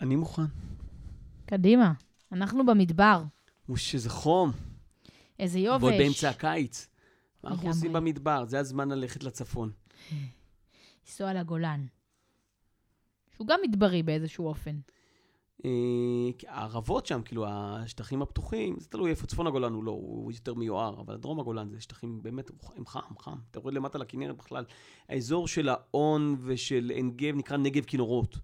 אני מוכן. קדימה, אנחנו במדבר. וש, איזה חום. איזה יובש. ועוד באמצע הקיץ. מה אנחנו. עושים במדבר? זה הזמן ללכת לצפון. לנסוע לגולן. שהוא גם מדברי באיזשהו אופן. אה, הערבות שם, כאילו, השטחים הפתוחים, זה תלוי איפה צפון הגולן הוא לא, הוא יותר מיוער, אבל דרום הגולן זה שטחים באמת, הם חם, חם. אתה יורד למטה לכנרת בכלל. האזור של האון ושל עין גב נקרא נגב כינורות.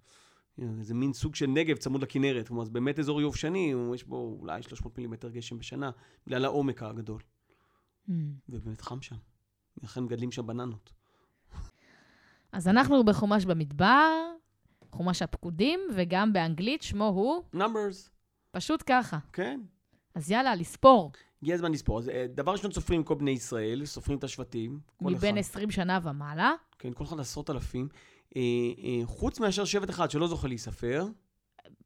זה מין סוג של נגב צמוד לכנרת, כלומר, זה באמת אזור יובשני, יש בו אולי 300 מילימטר גשם בשנה, בגלל העומק הגדול. Hmm. ובאמת חם שם. לכן מגדלים שם בננות. אז אנחנו בחומש במדבר, חומש הפקודים, וגם באנגלית שמו הוא Numbers, פשוט ככה. כן. אז יאללה, לספור. הגיע הזמן לספור. אז אה, דבר ראשון סופרים כל בני ישראל, סופרים את השבטים. מבין אחד. 20 שנה ומעלה. כן, כל אחד עשרות אלפים. אה, אה, חוץ מאשר שבט אחד שלא זוכה להיספר.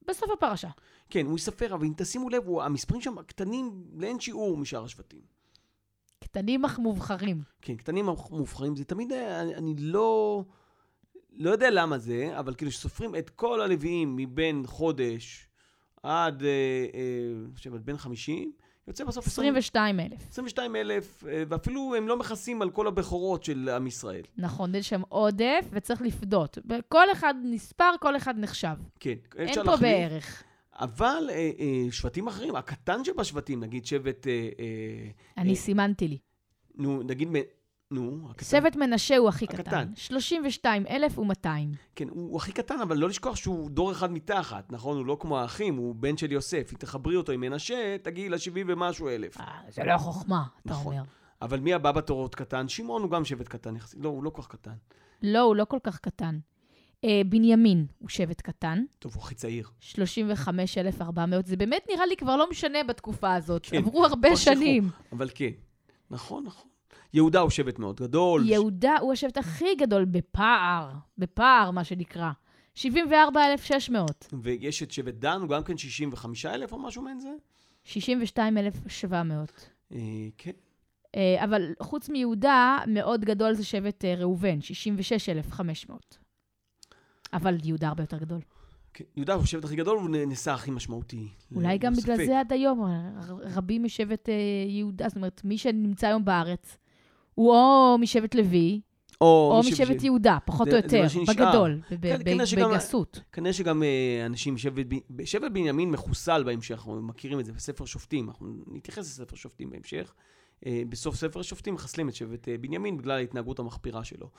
בסוף הפרשה. כן, הוא ייספר, אבל אם תשימו לב, הוא, המספרים שם קטנים לאין שיעור משאר השבטים. קטנים אך מובחרים. כן, קטנים מובחרים, זה תמיד, אה, אני, אני לא, לא יודע למה זה, אבל כאילו שסופרים את כל הלוויים מבין חודש עד, אה, אה, אני חושב, עד בין 50, יוצא בסוף 20 22 אלף. 22 אלף, אה, ואפילו הם לא מכסים על כל הבכורות של עם ישראל. נכון, יש שם עודף וצריך לפדות. כל אחד נספר, כל אחד נחשב. כן, אין פה להחליף. בערך. אבל אה, אה, שבטים אחרים, הקטן שבשבטים, נגיד שבט, אה, אה, אני אה, סימנתי לי. נו, נגיד, נו, הקטן, שבט מנשה הוא הכי הקטן. קטן. 32,200. כן, הוא, הכי קטן, אבל לא לשכוח שהוא דור אחד מתחת, נכון? הוא לא כמו האחים, הוא בן של יוסף. אם תחברי אותו עם מנשה, תגיעי ל-70 ומשהו אלף. אה, זה לא חוכמה, אתה נכון. אומר. אבל מי הבא בתור עוד קטן? שמעון הוא גם שבט קטן יחסית. לא, הוא לא כל כך קטן. לא, הוא לא כל כך קטן. אה, בנימין הוא שבט קטן, טוב, הוא הכי צעיר. 35,400. זה באמת נראה לי כבר לא משנה בתקופה הזאת. כן, עברו הרבה. שנים. אבל כן. נכון, נכון. יהודה הוא שבט מאוד גדול. יהודה הוא השבט הכי גדול בפער, בפער, מה שנקרא. 74,600. ויש את שבט דן, הוא גם כן 65 אלף או משהו מעין זה? 62,700. אה, כן. אה, אבל חוץ מיהודה, מאוד גדול זה שבט אה, ראובן, 66,500. אבל יהודה הרבה יותר גדול. כן. יהודה הוא השבט הכי גדול, והוא נעשה הכי משמעותי. אולי גם בגלל. זה עד היום, רבים משבט יהודה, זאת אומרת, מי שנמצא היום בארץ, הוא או משבט לוי, או מי משבט יהודה, פחות זה- או יותר. בגדול, בגסות. כנראה שגם אה, אנשים משבט, שבט בנימין מחוסל בהמשך, אנחנו מכירים את זה בספר שופטים, אנחנו נתייחס לספר שופטים בהמשך. אה, בסוף ספר השופטים מחסלים את שבט אה, בנימין בגלל ההתנהגות המחפירה שלו.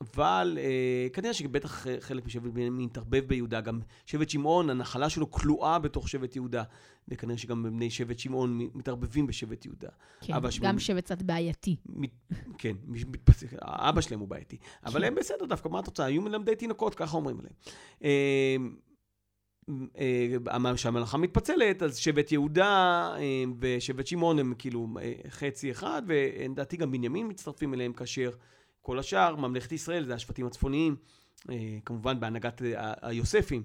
אבל אה, כנראה שבטח חלק משבט בנימין התערבב ביהודה, גם שבט שמעון, הנחלה שלו כלואה בתוך שבט יהודה, וכנראה שגם בני שבט שמעון מתערבבים בשבט יהודה. כן, אבא שמעון- גם שבט קצת בעייתי. מת, כן, מתפצל, האבא שלהם הוא בעייתי. אבל כן. הם בסדר דווקא, מה התוצאה? היו מלמדי תינוקות, ככה אומרים עליהם. אה, אה, כשהמלאכה מתפצלת, אז שבט יהודה אה, ושבט שמעון הם כאילו אה, חצי אחד, ולדעתי גם בנימין מצטרפים אליהם כאשר כל השאר, ממלכת ישראל, זה השבטים הצפוניים, אה, כמובן בהנהגת אה, היוספים,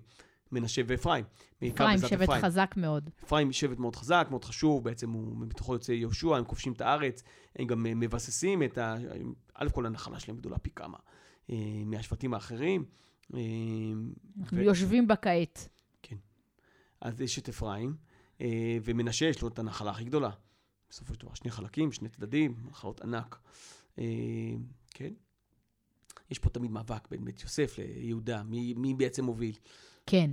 מנשה ואפרים. אפרים, שבט חזק מאוד. אפרים שבט מאוד חזק, מאוד חשוב, בעצם הוא, מתוכו יוצא יהושע, הם כובשים את הארץ, הם גם אה, מבססים את ה... א' כל הנחלה שלהם גדולה פי כמה מהשבטים האחרים. אנחנו ו- יושבים בה כעת. אז יש את אפרים, ומנשה יש לו את הנחלה הכי גדולה. בסופו של דבר, שני חלקים, שני צדדים, נחלות ענק. כן? יש פה תמיד מאבק בין בית יוסף ליהודה, מי, מי בעצם מוביל. כן.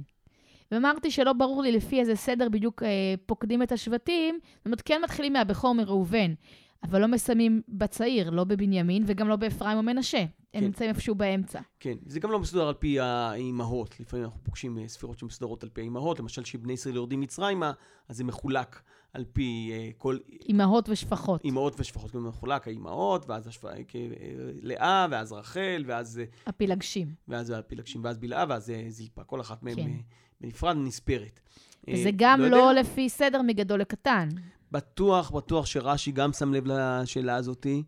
ואמרתי שלא ברור לי לפי איזה סדר בדיוק אה, פוקדים את השבטים. זאת אומרת, כן מתחילים מהבכור מראובן, אבל לא מסיימים בצעיר, לא בבנימין וגם לא באפרים או מנשה. הם כן. נמצאים איפשהו באמצע. כן, זה גם לא מסודר על פי האימהות. לפעמים אנחנו פוגשים אה, ספירות שמסודרות על פי האימהות. למשל, כשבני ישראל יורדים מצרימה, אז זה מחולק על פי אה, כל אימהות ושפחות. אימהות ושפחות. גם מחולק האימהות, ואז השפ... אה, לאה, ואז רחל, ואז, אה, הפילגשים. ואז הפילגשים, ואז בלאה, ואז אה, זלפה. כל אחת מהן כן. אה, בנפרד נספרת. וזה אה, גם יודע. לא לפי סדר מגדול לקטן. בטוח, בטוח שרש"י גם שם לב לשאלה הזאתי,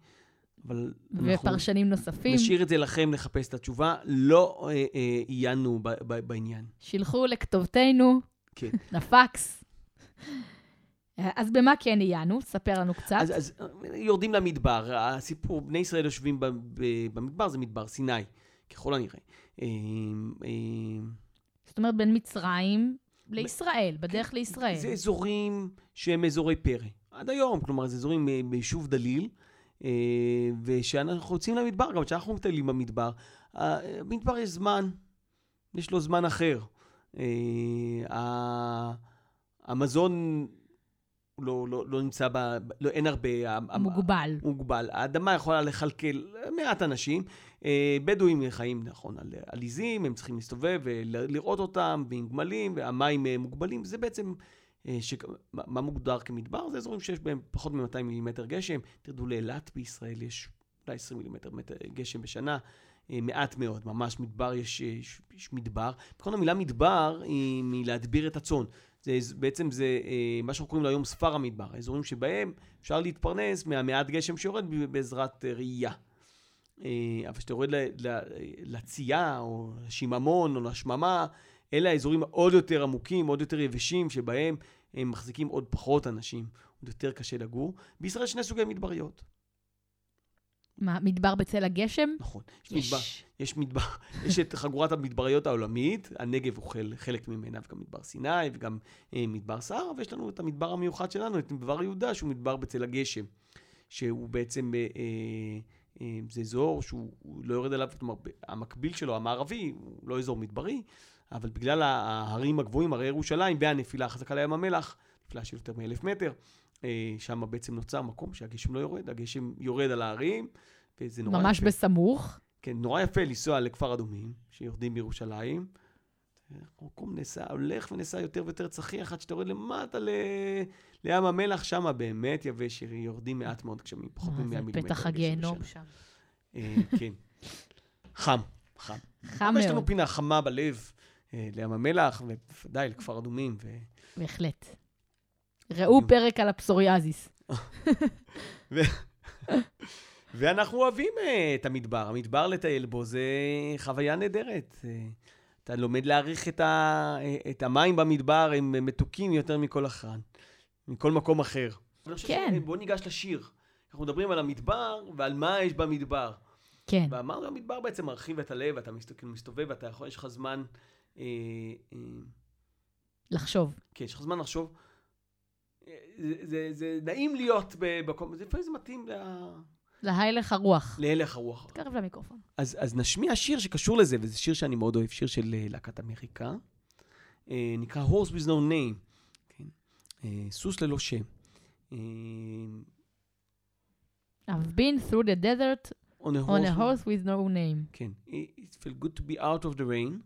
אבל אנחנו ופרשנים נוספים. נשאיר את זה לכם לחפש את התשובה. לא אה, אה, עיינו ב- ב- בעניין. שילחו לכתובתנו, כן. לפקס. אז במה כן עיינו? ספר לנו קצת. אז, אז יורדים למדבר, הסיפור, בני ישראל יושבים במדבר, זה מדבר סיני, ככל הנראה. אה, אה, זאת אומרת, בין מצרים לישראל, בדרך לישראל. זה אזורים שהם אזורי פרא. עד היום, כלומר, זה אזורים אה, ביישוב דליל, ושאנחנו יוצאים למדבר, גם כשאנחנו מטיילים במדבר, במדבר יש זמן, יש לו זמן אחר. המזון לא, לא, לא נמצא ב... לא, אין הרבה... מוגבל. מוגבל. האדמה יכולה לכלכל מעט אנשים. אה, בדואים חיים, נכון, על עליזים, הם צריכים להסתובב ולראות אותם, ועם גמלים, והמים אה, מוגבלים. זה בעצם... ש... מה מוגדר כמדבר? זה אזורים שיש בהם פחות מ-200 מילימטר גשם. תרדו לאילת בישראל, יש אולי 20 מילימטר גשם בשנה. אה, מעט מאוד, ממש מדבר, יש, יש, יש מדבר. בכל המילה מדבר היא מלהדביר את הצאן. זה, בעצם זה אה, מה שאנחנו קוראים לו היום ספר המדבר, האזורים שבהם אפשר להתפרנס מהמעט גשם שיורד בעזרת ראייה. אה, אבל כשאתה יורד לצייה, או לשיממון, או לשממה, אלה האזורים עוד יותר עמוקים, עוד יותר יבשים, שבהם הם מחזיקים עוד פחות אנשים, עוד יותר קשה לגור. בישראל שני סוגי מדבריות. מה, מדבר בצל הגשם? נכון. יש, יש. מדבר, יש מדבר, יש את חגורת המדבריות העולמית, הנגב הוא חלק, ממנה, וגם מדבר סיני, וגם אה, מדבר סהר, ויש לנו את המדבר המיוחד שלנו, את מדבר יהודה, שהוא מדבר בצל הגשם, שהוא בעצם, אה, אה, אה, זה אזור שהוא לא יורד עליו, כלומר, המקביל שלו, המערבי, הוא לא אזור מדברי, אבל בגלל ההרים הגבוהים, הרי ירושלים, והנפילה החזקה לים המלח, נפילה של יותר מאלף מטר, שם בעצם נוצר מקום שהגשם לא יורד, הגשם יורד על ההרים, וזה נורא ממש יפה. ממש בסמוך. כן, נורא יפה לנסוע לכפר אדומים, שיורדים בירושלים. המקום נעשה, הולך ונעשה יותר ויותר צחיח, עד שאתה יורד למטה ל... לים המלח, שם באמת יבש, יורדים מעט מאוד גשמים, פחות מ-100 מילימטר. זה פתח הגיהנום שם. אה, כן. חם, חם. חם מאוד. יש לנו פינה חמה בלב אה, לים המלח, ובוודאי לכפר אדומים. בהחלט. ראו פרק על הפסוריאזיס. ואנחנו אוהבים uh, את המדבר. המדבר לטייל בו זה חוויה נהדרת. Uh, אתה לומד להעריך את, ה, uh, את המים במדבר, הם מתוקים יותר מכל אחרן, מכל מקום אחר. כן. בואו ניגש לשיר. אנחנו מדברים על המדבר ועל מה יש במדבר. כן. ואמרנו, המדבר בעצם מרחיב את הלב, אתה מסתובב, ואתה יכול, יש לך זמן... אה, אה, לחשוב. כן, יש לך זמן לחשוב. זה, זה, זה נעים להיות במקום, זה לפעמים זה מתאים ל... להלך הרוח. להלך הרוח. תקרב למיקרופון. אז, אז נשמיע שיר שקשור לזה, וזה שיר שאני מאוד אוהב, שיר של אה, להקת אמריקה. אה, נקרא Horse with no name. כן? אה, סוס ללא שם. אה, I've been through the desert on a horse, on a horse with no name. כן. It felt good to be out of the rain.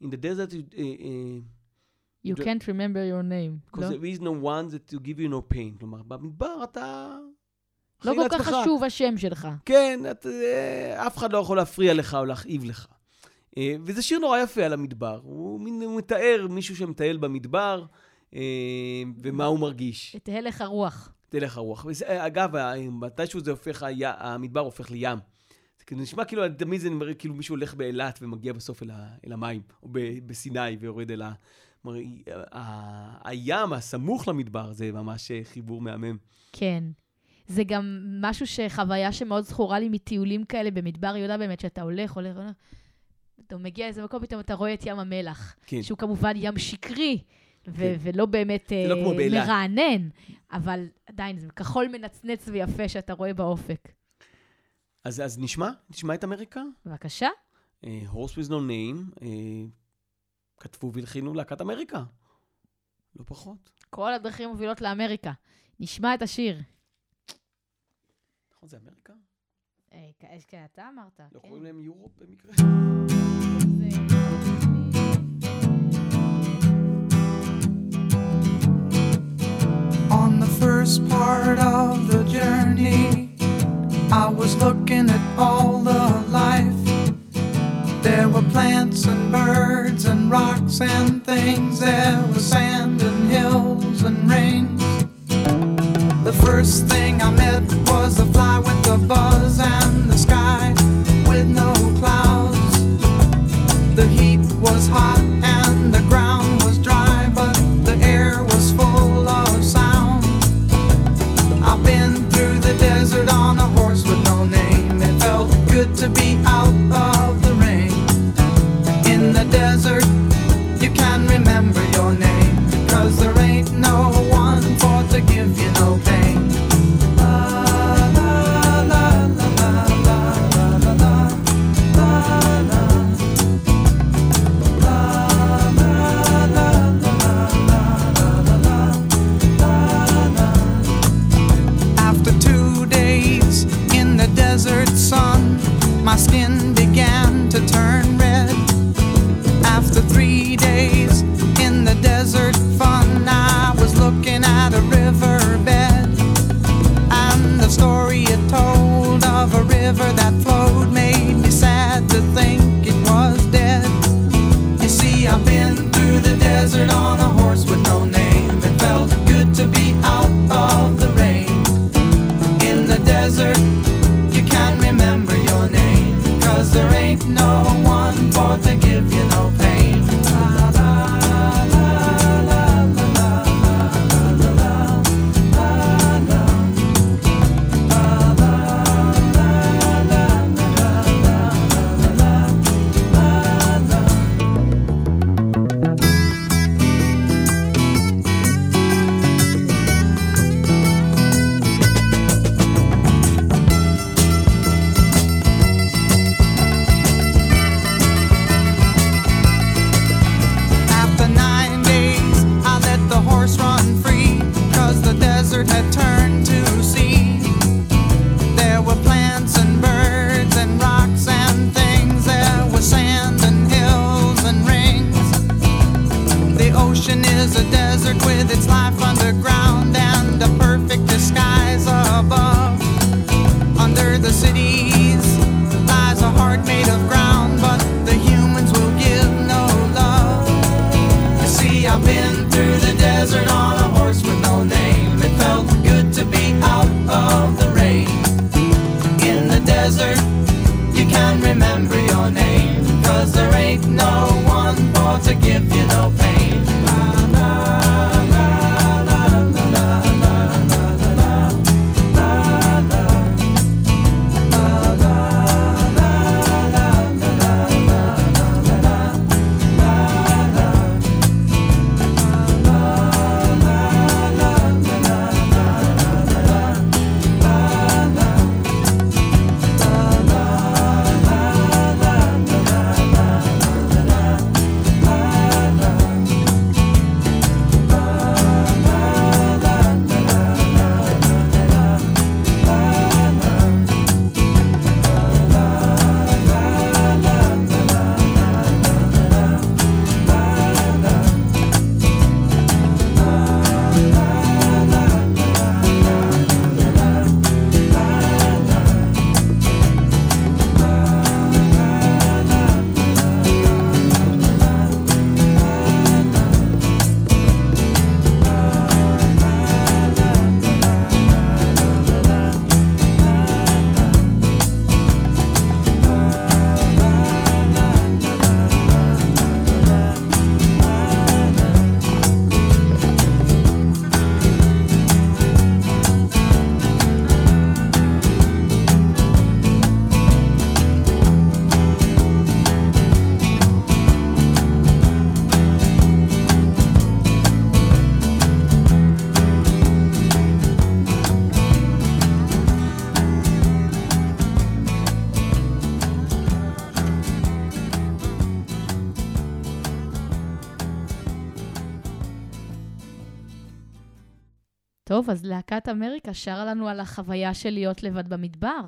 In the desert, uh, uh, You can't remember your name. Because לא? there is no one that to give you no pain. כלומר, במדבר אתה... לא כל כך חשוב השם שלך. כן, את, אה, אף אחד לא יכול להפריע לך או להכאיב לך. אה, וזה שיר נורא יפה על המדבר. הוא, מין, הוא מתאר מישהו שמטייל במדבר, אה, ומה הוא מרגיש. את הלך הרוח. את הלך הרוח. וזה, אגב, מתישהו זה הופך, המדבר הופך לים. זה כאילו נשמע כאילו, תמיד זה נראה כאילו מישהו הולך באילת ומגיע בסוף אל, ה, אל המים, או בסיני ויורד אל ה... כלומר, הים הסמוך למדבר זה ממש חיבור מהמם. כן. זה גם משהו שחוויה שמאוד זכורה לי מטיולים כאלה במדבר יהודה באמת, שאתה הולך, הולך, הולך, אתה מגיע לאיזה מקום, פתאום אתה רואה את ים המלח. כן. שהוא כמובן ים שקרי, ו- כן. ולא באמת לא uh, מרענן, אבל עדיין זה כחול מנצנץ ויפה שאתה רואה באופק. אז, אז נשמע? נשמע את אמריקה? בבקשה. Uh, Horse with no name, uh, כתבו והלחינו להקת אמריקה. לא פחות. כל הדרכים מובילות לאמריקה. נשמע את השיר. נכון, זה אמריקה? אה, כן, אתה אמרת. לא קוראים להם יורופ במקרה? On the first part of the journey, I was looking at all the life. There were plants and birds Sand. טוב, אז להקת אמריקה שרה לנו על החוויה של להיות לבד במדבר.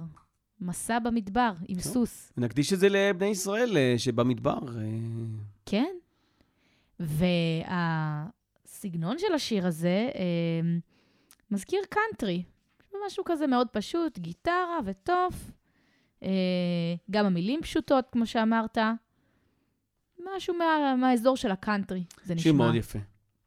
מסע במדבר, עם טוב. סוס. נקדיש את זה לבני ישראל אה, שבמדבר. אה, כן. והסגנון של השיר הזה אה, מזכיר קאנטרי. משהו כזה מאוד פשוט, גיטרה ותוף. אה, גם המילים פשוטות, כמו שאמרת. משהו מה, מהאזור של הקאנטרי, זה נשמע. שיר מאוד יפה.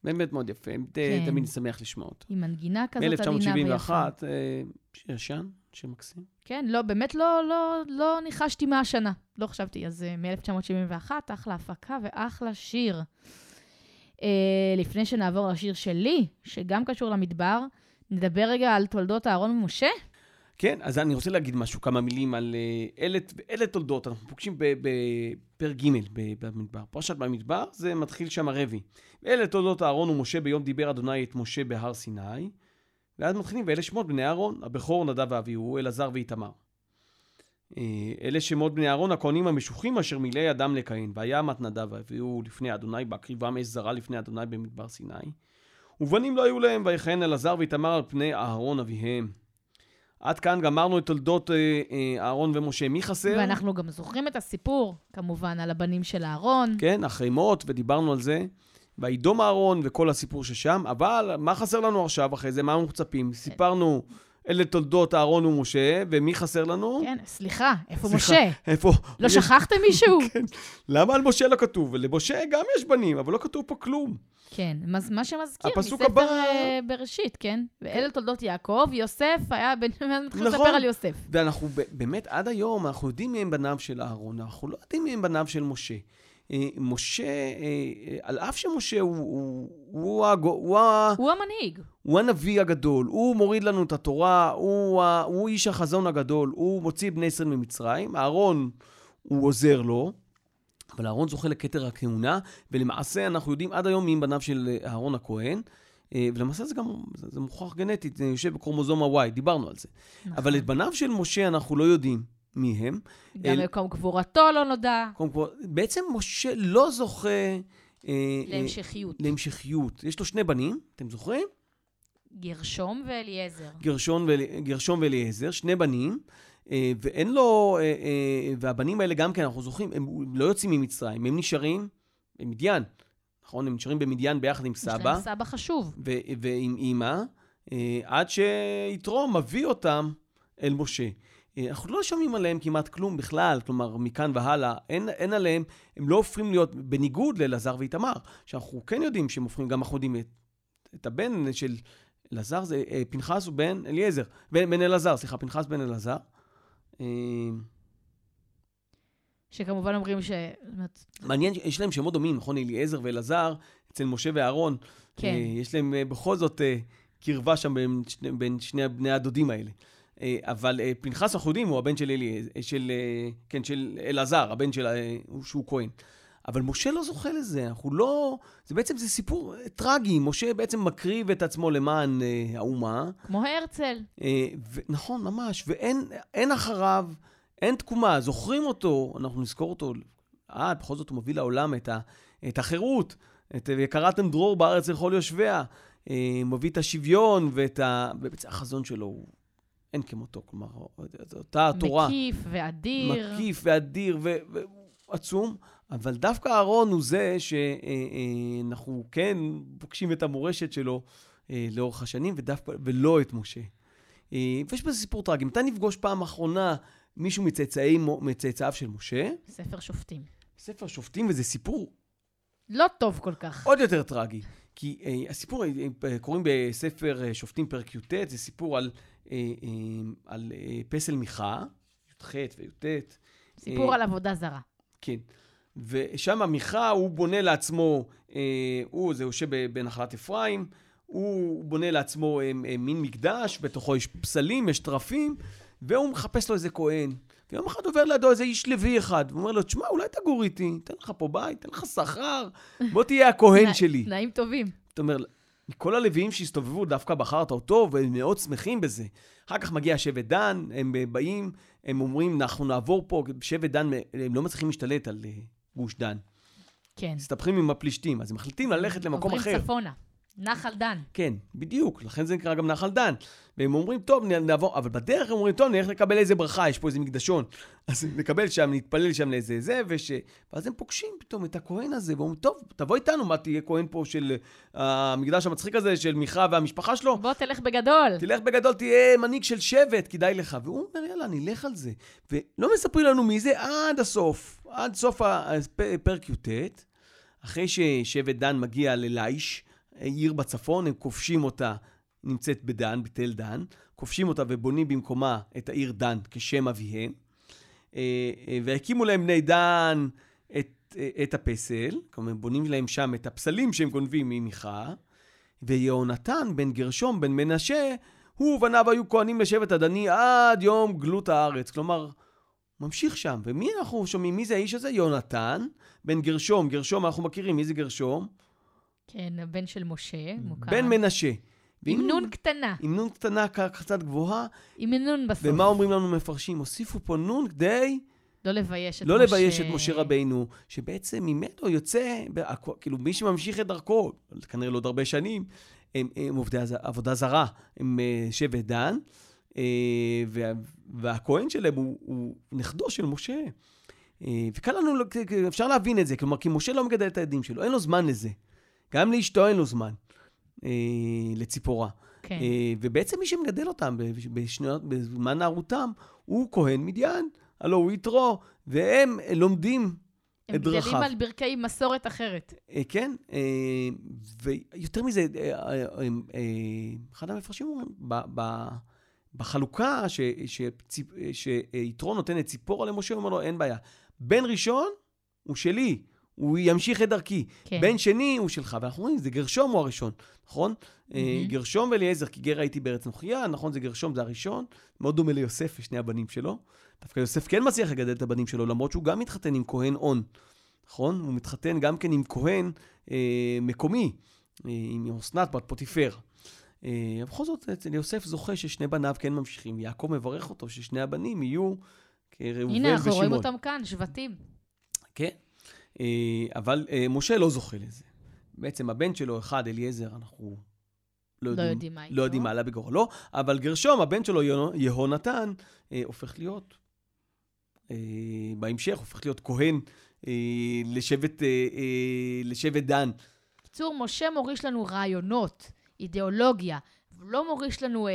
באמת מאוד יפה. ת- כן. תמיד נשמח לשמוע אותו. עם מנגינה כזאת עדינה ויפה. מ-1971, אה, שיר ישן, שיר מקסים. כן, לא, באמת לא, לא, לא ניחשתי מה השנה. לא חשבתי. אז uh, מ-1971, אחלה הפקה ואחלה שיר. Uh, לפני שנעבור לשיר שלי, שגם קשור למדבר, נדבר רגע על תולדות אהרון ומשה. כן, אז אני רוצה להגיד משהו, כמה מילים על אה, אלה, אלה תולדות. אנחנו פוגשים בפרק ג' במדבר. פרשת במדבר, זה מתחיל שם הרבי. אלה תולדות אהרון ומשה ביום דיבר אדוני את משה בהר סיני. ואז מתחילים, ואלה שמות בני אהרון, הבכור נדב ואביהו, אלעזר ואיתמר. אה, אלה שמות בני אהרון, הכהנים המשוחים אשר מילא אדם לכהן. וימת נדב ואביהו לפני אדוני, בהקריבם אש זרה לפני אדוני במדבר סיני. ובנים לא היו להם, ויכהן אלעזר ואיתמר על פני אהרון אביהם. עד כאן גמרנו את תולדות אה, אה, אהרון ומשה. מי חסר? ואנחנו גם זוכרים את הסיפור, כמובן, על הבנים של אהרון. כן, אחרי מות, ודיברנו על זה. וידום אהרון וכל הסיפור ששם, אבל מה חסר לנו עכשיו אחרי זה? מה אנחנו מצפים? סיפרנו אלה תולדות אהרון ומשה, ומי חסר לנו? כן, סליחה, איפה סליחה, משה? איפה? לא יש- שכחתם מישהו? למה על משה לא כתוב? ולמשה גם יש בנים, אבל לא כתוב פה כלום. כן, מה שמזכיר הפסוק מספר הבא- אה, בראשית, כן? ואלה תולדות יעקב, יוסף היה בן... מתחיל נכון. לספר על יוסף. ואנחנו באמת, עד היום, אנחנו יודעים מי הם בניו של אהרון, אנחנו לא יודעים מי הם בניו של משה. אה, משה, אה, אה, על אף שמשה הוא, הוא, הוא, הגו- הוא, ה- הוא המנהיג. הוא הנביא הגדול, הוא מוריד לנו את התורה, הוא, ה- הוא איש החזון הגדול, הוא מוציא בני ישראל ממצרים, אהרון, הוא עוזר לו, אבל אהרון זוכה לכתר הכהונה, ולמעשה אנחנו יודעים עד היום מי בניו של אה, אהרון הכהן, ולמעשה זה גם, זה, זה מוכח גנטית, זה יושב בקרומוזום ה-Y, דיברנו על זה. נכון. אבל את בניו של משה אנחנו לא יודעים מי הם. גם אל- מקום קבורתו לא נודע. כל, בעצם משה לא זוכה... אה, אה, להמשכיות. להמשכיות. יש לו שני בנים, אתם זוכרים? גרשום ואליעזר. גרשון, ואל... גרשום ואליעזר, שני בנים, אה, ואין לו, אה, אה, והבנים האלה גם כן, אנחנו זוכרים, הם לא יוצאים ממצרים, הם נשארים במדיין, נכון? הם נשארים במדיין ביחד עם יש להם סבא סבא חשוב. ו- ועם אימא, אה, עד שיתרו מביא אותם אל משה. אה, אנחנו לא שומעים עליהם כמעט כלום בכלל, כלומר, מכאן והלאה, אין, אין עליהם, הם לא הופכים להיות, בניגוד לאלעזר ואיתמר, שאנחנו כן יודעים שהם הופכים, גם אנחנו יודעים את, את הבן של אלעזר, זה אה, פנחס הוא בן אליעזר, בן, בן אלעזר, סליחה, פנחס בן אלעזר. אה, שכמובן אומרים ש... מעניין, יש להם שמות דומים, נכון? אליעזר ואלעזר, אצל משה ואהרון. כן. אה, יש להם אה, בכל זאת אה, קרבה שם בין בין שני בני הדודים האלה. אה, אבל אה, פנחס, יודעים, הוא הבן של, אלי, אה, של, כן, של אלעזר, הבן של, הוא- שהוא כהן. אבל משה לא זוכה לזה, אנחנו לא... זה בעצם, זה סיפור טרגי. משה בעצם מקריב את עצמו למען אה, האומה. כמו הרצל. אה, ו- נכון, ממש, ואין אין אחריו, אין תקומה, זוכרים אותו, אנחנו נזכור אותו, אה, בכל זאת הוא מביא לעולם את, ה, את החירות, את וקראתם דרור בארץ לכל יושביה, אה, מביא את השוויון ואת ה... החזון שלו הוא... אין כמותו, כלומר, אותה התורה. מקיף ואדיר. מקיף ואדיר ועצום, אבל דווקא אהרון הוא זה שאנחנו כן פוגשים את המורשת שלו אה, לאורך השנים, ודווקא, ולא את משה. אה, ויש בזה סיפור טרגי. מתי נפגוש פעם אחרונה מישהו מצאצאי, מצאצאיו של משה? ספר שופטים. ספר שופטים, וזה סיפור לא טוב כל כך. עוד יותר טרגי. כי אה, הסיפור, אה, אה, קוראים בספר אה, שופטים פרק י"ט, זה סיפור על, אה, אה, על אה, פסל מיכה, י"ח וי"ט. סיפור אה, על עבודה זרה. כן. ושם מיכה, הוא בונה לעצמו, אה, הוא, זה יושב בנחלת אפרים, הוא בונה לעצמו אה, אה, מין מקדש, בתוכו יש פסלים, יש טרפים, והוא מחפש לו איזה כהן. ויום אחד עובר לידו איזה איש לוי אחד, והוא אומר לו, תשמע, אולי תגור איתי, תן לך פה בית, תן לך שכר, בוא תהיה הכהן שלי. תנאים טובים. אתה אומר, מכל הלוויים שהסתובבו, דווקא בחרת אותו, והם מאוד שמחים בזה. אחר כך מגיע שבט דן, הם אה, באים, הם אומרים, אנחנו נעבור פה, שבט דן, הם לא מצליחים להשתלט על אה, גוש דן. כן. מסתבכים עם הפלישתים, אז הם מחליטים ללכת למקום אחר. עוברים צפונה. נחל דן. כן, בדיוק, לכן זה נקרא גם נחל דן. והם אומרים, טוב, נעבור, אבל בדרך הם אומרים, טוב, נלך לקבל איזה ברכה, יש פה איזה מקדשון. אז נקבל שם, נתפלל שם לאיזה זה, וש... ואז הם פוגשים פתאום את הכהן הזה, ואומרים, טוב, תבוא איתנו, מה, תהיה כהן פה של אה, המקדש המצחיק הזה, של מיכה והמשפחה שלו? בוא תלך בגדול. תלך בגדול, תהיה מנהיג של שבט, כדאי לך. והוא אומר, יאללה, נלך על זה. ולא מספרים לנו מי זה עד הסוף, עד סוף הפרק י"ט, אחרי ששבט דן מגיע ללייש, עיר בצפון, הם כובשים אותה, נמצאת בדן, בתל דן, כובשים אותה ובונים במקומה את העיר דן כשם אביהם, אה, אה, והקימו להם בני דן את, אה, את הפסל, כלומר, בונים להם שם את הפסלים שהם גונבים ממיכה, ויהונתן בן גרשום בן מנשה, הוא ובניו היו כהנים לשבט הדני עד יום גלות הארץ. כלומר, ממשיך שם. ומי אנחנו שומעים? מי זה האיש הזה? יהונתן בן גרשום. גרשום, אנחנו מכירים. מי זה גרשום? כן, הבן של משה, מוכר. בן מנשה. עם נון קטנה. עם נון קטנה קצת גבוהה. עם נון בסוף. ומה אומרים לנו מפרשים? הוסיפו פה נון כדי לא לבייש את לא משה. לבייש את משה רבינו, שבעצם ממנו יוצא, כאילו מי שממשיך את דרכו, כנראה לא עוד הרבה שנים, הם, הם עובדי עבודה זרה, הם אה, שבט דן, אה, וה, והכהן שלהם הוא, הוא נכדו של משה. אה, וקל לנו, אפשר להבין את זה, כלומר, כי משה לא מגדל את הילדים שלו, אין לו זמן לזה. גם לאשתו אין לו זמן, אה, לציפורה. כן. אה, ובעצם מי שמגדל אותם בשנות, בזמן נערותם הוא כהן מדיין, הלוא הוא יתרו, והם לומדים הם את גדלים דרכיו. על ברכי מסורת אחרת. אה, כן, אה, ויותר מזה, אה, אה, אה, אחד המפרשים אומרים, ב- ב- בחלוקה ש- אה, שיתרו נותן את ציפורה למשה, הוא אומר לו, אין בעיה. בן ראשון הוא שלי, הוא ימשיך את דרכי. כן. בן שני הוא שלך, ואנחנו רואים, זה גרשום הוא הראשון, נכון? מהמם. גרשום ואליעזר, כי גר הייתי בארץ נוכריה, נכון, זה גרשום, זה הראשון. מאוד דומה ליוסף ושני הבנים שלו. דווקא יוסף כן מצליח לגדל את הבנים שלו, למרות שהוא גם מתחתן עם כהן און, נכון? הוא מתחתן גם כן עם כהן אה, מקומי, אה, עם אסנת בת פוטיפר. אה, בכל זאת, אצל יוסף זוכה ששני בניו כן ממשיכים. יעקב מברך אותו ששני הבנים יהיו כראובן הנה, אנחנו רואים ושמעון. אותם כאן, שבטים. כן. אה, אבל אה, משה לא זוכה לזה. בעצם הבן שלו, אחד, אליעזר, אנחנו לא יודעים, יודעים מה. לא יודעים מה עלה בגורלו, אבל גרשום, הבן שלו, יהו- יהונתן, אה, הופך להיות, אה, בהמשך, הופך להיות כהן אה, לשבט, אה, אה, לשבט דן. בקיצור, משה מוריש לנו רעיונות, אידיאולוגיה, לא מוריש לנו אה,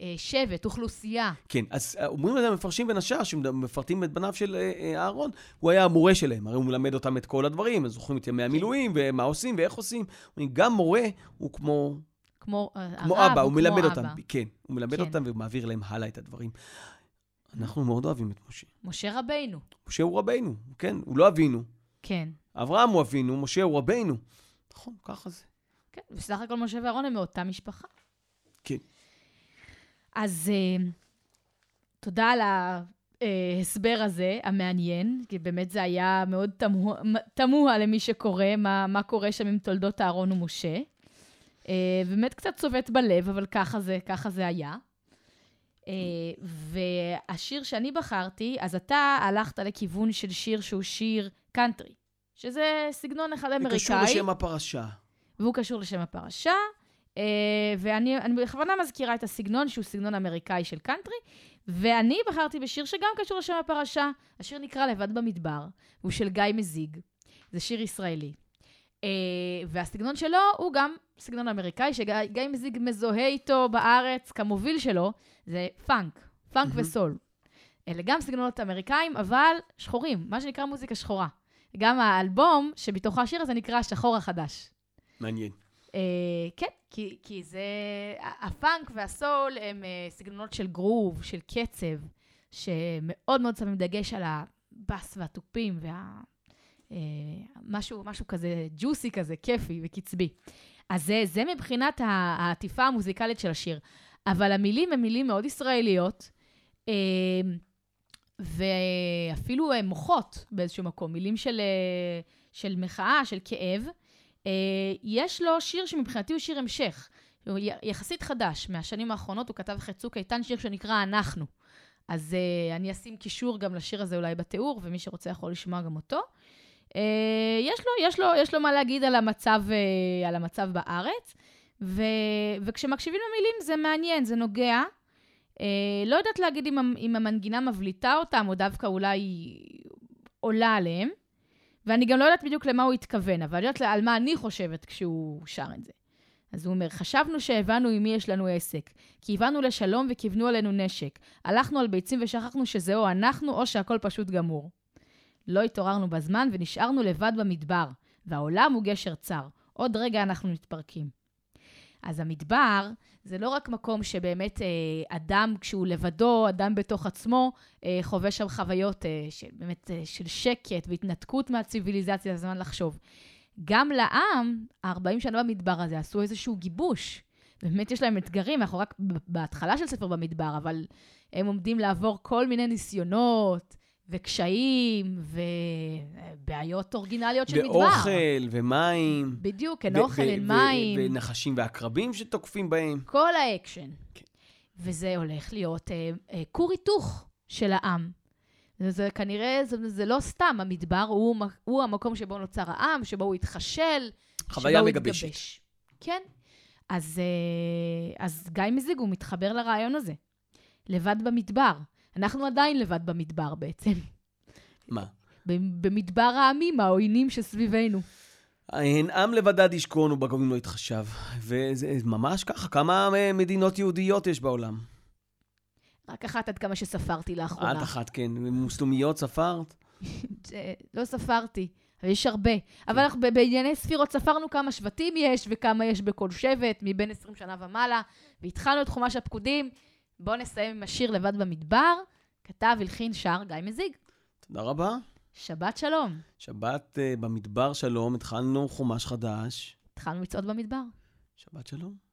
אה, שבט, אוכלוסייה. כן, אז אה, אומרים את זה המפרשים בין השאר, שמפרטים את בניו של אה, אה, אהרון, הוא היה המורה שלהם, הרי הוא מלמד אותם את כל הדברים, אז זוכרים את ימי המילואים, ומה עושים ואיך עושים. גם מורה הוא כמו כמו אה, כמו הרב, אבא, הוא מלמד אבא. אותם. כן, הוא מלמד כן. אותם ומעביר להם הלאה את הדברים. אנחנו מאוד אוהבים את משה. משה רבינו, משה הוא רבינו, כן, הוא לא אבינו. כן. אברהם הוא אבינו, משה הוא רבינו. נכון, ככה זה. כן, בסך הכל משה ואהרון הם מאותה משפחה. כן. אז אה, תודה על ההסבר הזה, המעניין, כי באמת זה היה מאוד תמוה, תמוה למי שקורא, מה, מה קורה שם עם תולדות אהרון ומשה. אה, באמת קצת צובט בלב, אבל ככה זה, ככה זה היה. אה, והשיר שאני בחרתי, אז אתה הלכת לכיוון של שיר שהוא שיר קאנטרי, שזה סגנון אחד זה אמריקאי. קשור לשם הפרשה. והוא קשור לשם הפרשה. אה, ואני אני בכוונה מזכירה את הסגנון, שהוא סגנון אמריקאי של קאנטרי, ואני בחרתי בשיר שגם קשור לשם הפרשה. השיר נקרא לבד במדבר, הוא של גיא מזיג. זה שיר ישראלי. אה, והסגנון שלו הוא גם סגנון אמריקאי, שגיא מזיג מזוהה איתו בארץ כמוביל שלו, זה פאנק, פאנק מהמם. וסול. אלה גם סגנונות אמריקאים, אבל שחורים, מה שנקרא מוזיקה שחורה. גם האלבום שבתוכו השיר הזה נקרא השחור החדש. מעניין. אה, כן, כי, כי זה... הפאנק והסול הם אה, סגנונות של גרוב, של קצב, שמאוד מאוד שמים דגש על הבאס והתופים וה... אה, משהו, כזה ג'וסי כזה, כיפי וקצבי. אז זה, זה מבחינת העטיפה המוזיקלית של השיר. אבל המילים הן מילים מאוד ישראליות, ואפילו מוחות באיזשהו מקום, מילים של, של מחאה, של כאב. אה, יש לו שיר שמבחינתי הוא שיר המשך. הוא יחסית חדש, מהשנים האחרונות הוא כתב אחרי צוק איתן שיר שנקרא אנחנו. אז uh, אני אשים קישור גם לשיר הזה אולי בתיאור, ומי שרוצה יכול לשמוע גם אותו. Uh, יש, לו, יש, לו, יש לו מה להגיד על המצב, uh, על המצב בארץ, ו, וכשמקשיבים למילים זה מעניין, זה נוגע. Uh, לא יודעת להגיד אם, אם המנגינה מבליטה אותם, או דווקא אולי עולה עליהם. ואני גם לא יודעת בדיוק למה הוא התכוון, אבל אני יודעת על מה אני חושבת כשהוא שר את זה. אז הוא אומר, חשבנו שהבנו עם מי יש לנו עסק. כיוונו לשלום וכיוונו עלינו נשק. הלכנו על ביצים ושכחנו שזה או אנחנו או שהכל פשוט גמור. לא התעוררנו בזמן ונשארנו לבד במדבר, והעולם הוא גשר צר. עוד רגע אנחנו מתפרקים. אז המדבר זה לא רק מקום שבאמת אה, אדם, כשהוא לבדו, אדם בתוך עצמו, אה, חווה שם חוויות אה, של, באמת אה, של שקט והתנתקות מהציוויליזציה, זה זמן לחשוב. גם לעם, ה-40 שנה במדבר הזה עשו איזשהו גיבוש. באמת יש להם אתגרים, אנחנו רק בהתחלה של ספר במדבר, אבל הם עומדים לעבור כל מיני ניסיונות וקשיים ובעיות אורגינליות של מדבר. ואוכל, ומים. בדיוק, אין ו- אוכל, אין מים. ונחשים ועקרבים שתוקפים בהם. כל האקשן. כן. וזה הולך להיות אה, אה, כור היתוך של העם. זה, זה כנראה, זה, זה לא סתם, המדבר הוא, הוא המקום שבו נוצר העם, שבו הוא התחשל, שבו הוא מגבשת. התגבש. כן. אז, אה, אז גיא מזיג, הוא מתחבר לרעיון הזה. לבד במדבר. אנחנו עדיין לבד במדבר בעצם. מה? במדבר העמים, העוינים שסביבנו. הן עם לבדד ישכון ובגויים לא יתחשב. וזה ממש ככה, כמה אה, מדינות יהודיות יש בעולם? רק אחת עד כמה שספרתי לאחרונה. את אחת, כן. מוסלמיות ספרת? לא ספרתי, אבל יש הרבה. אבל אנחנו בענייני ספירות ספרנו כמה שבטים יש וכמה יש בכל שבט, מבין 20 שנה ומעלה, והתחלנו את חומש הפקודים. בואו נסיים עם השיר לבד במדבר. כתב, הלחין, שר גיא מזיג. תודה רבה. שבת שלום. שבת אה, במדבר שלום, התחלנו חומש חדש. התחלנו לצעוד במדבר. שבת שלום.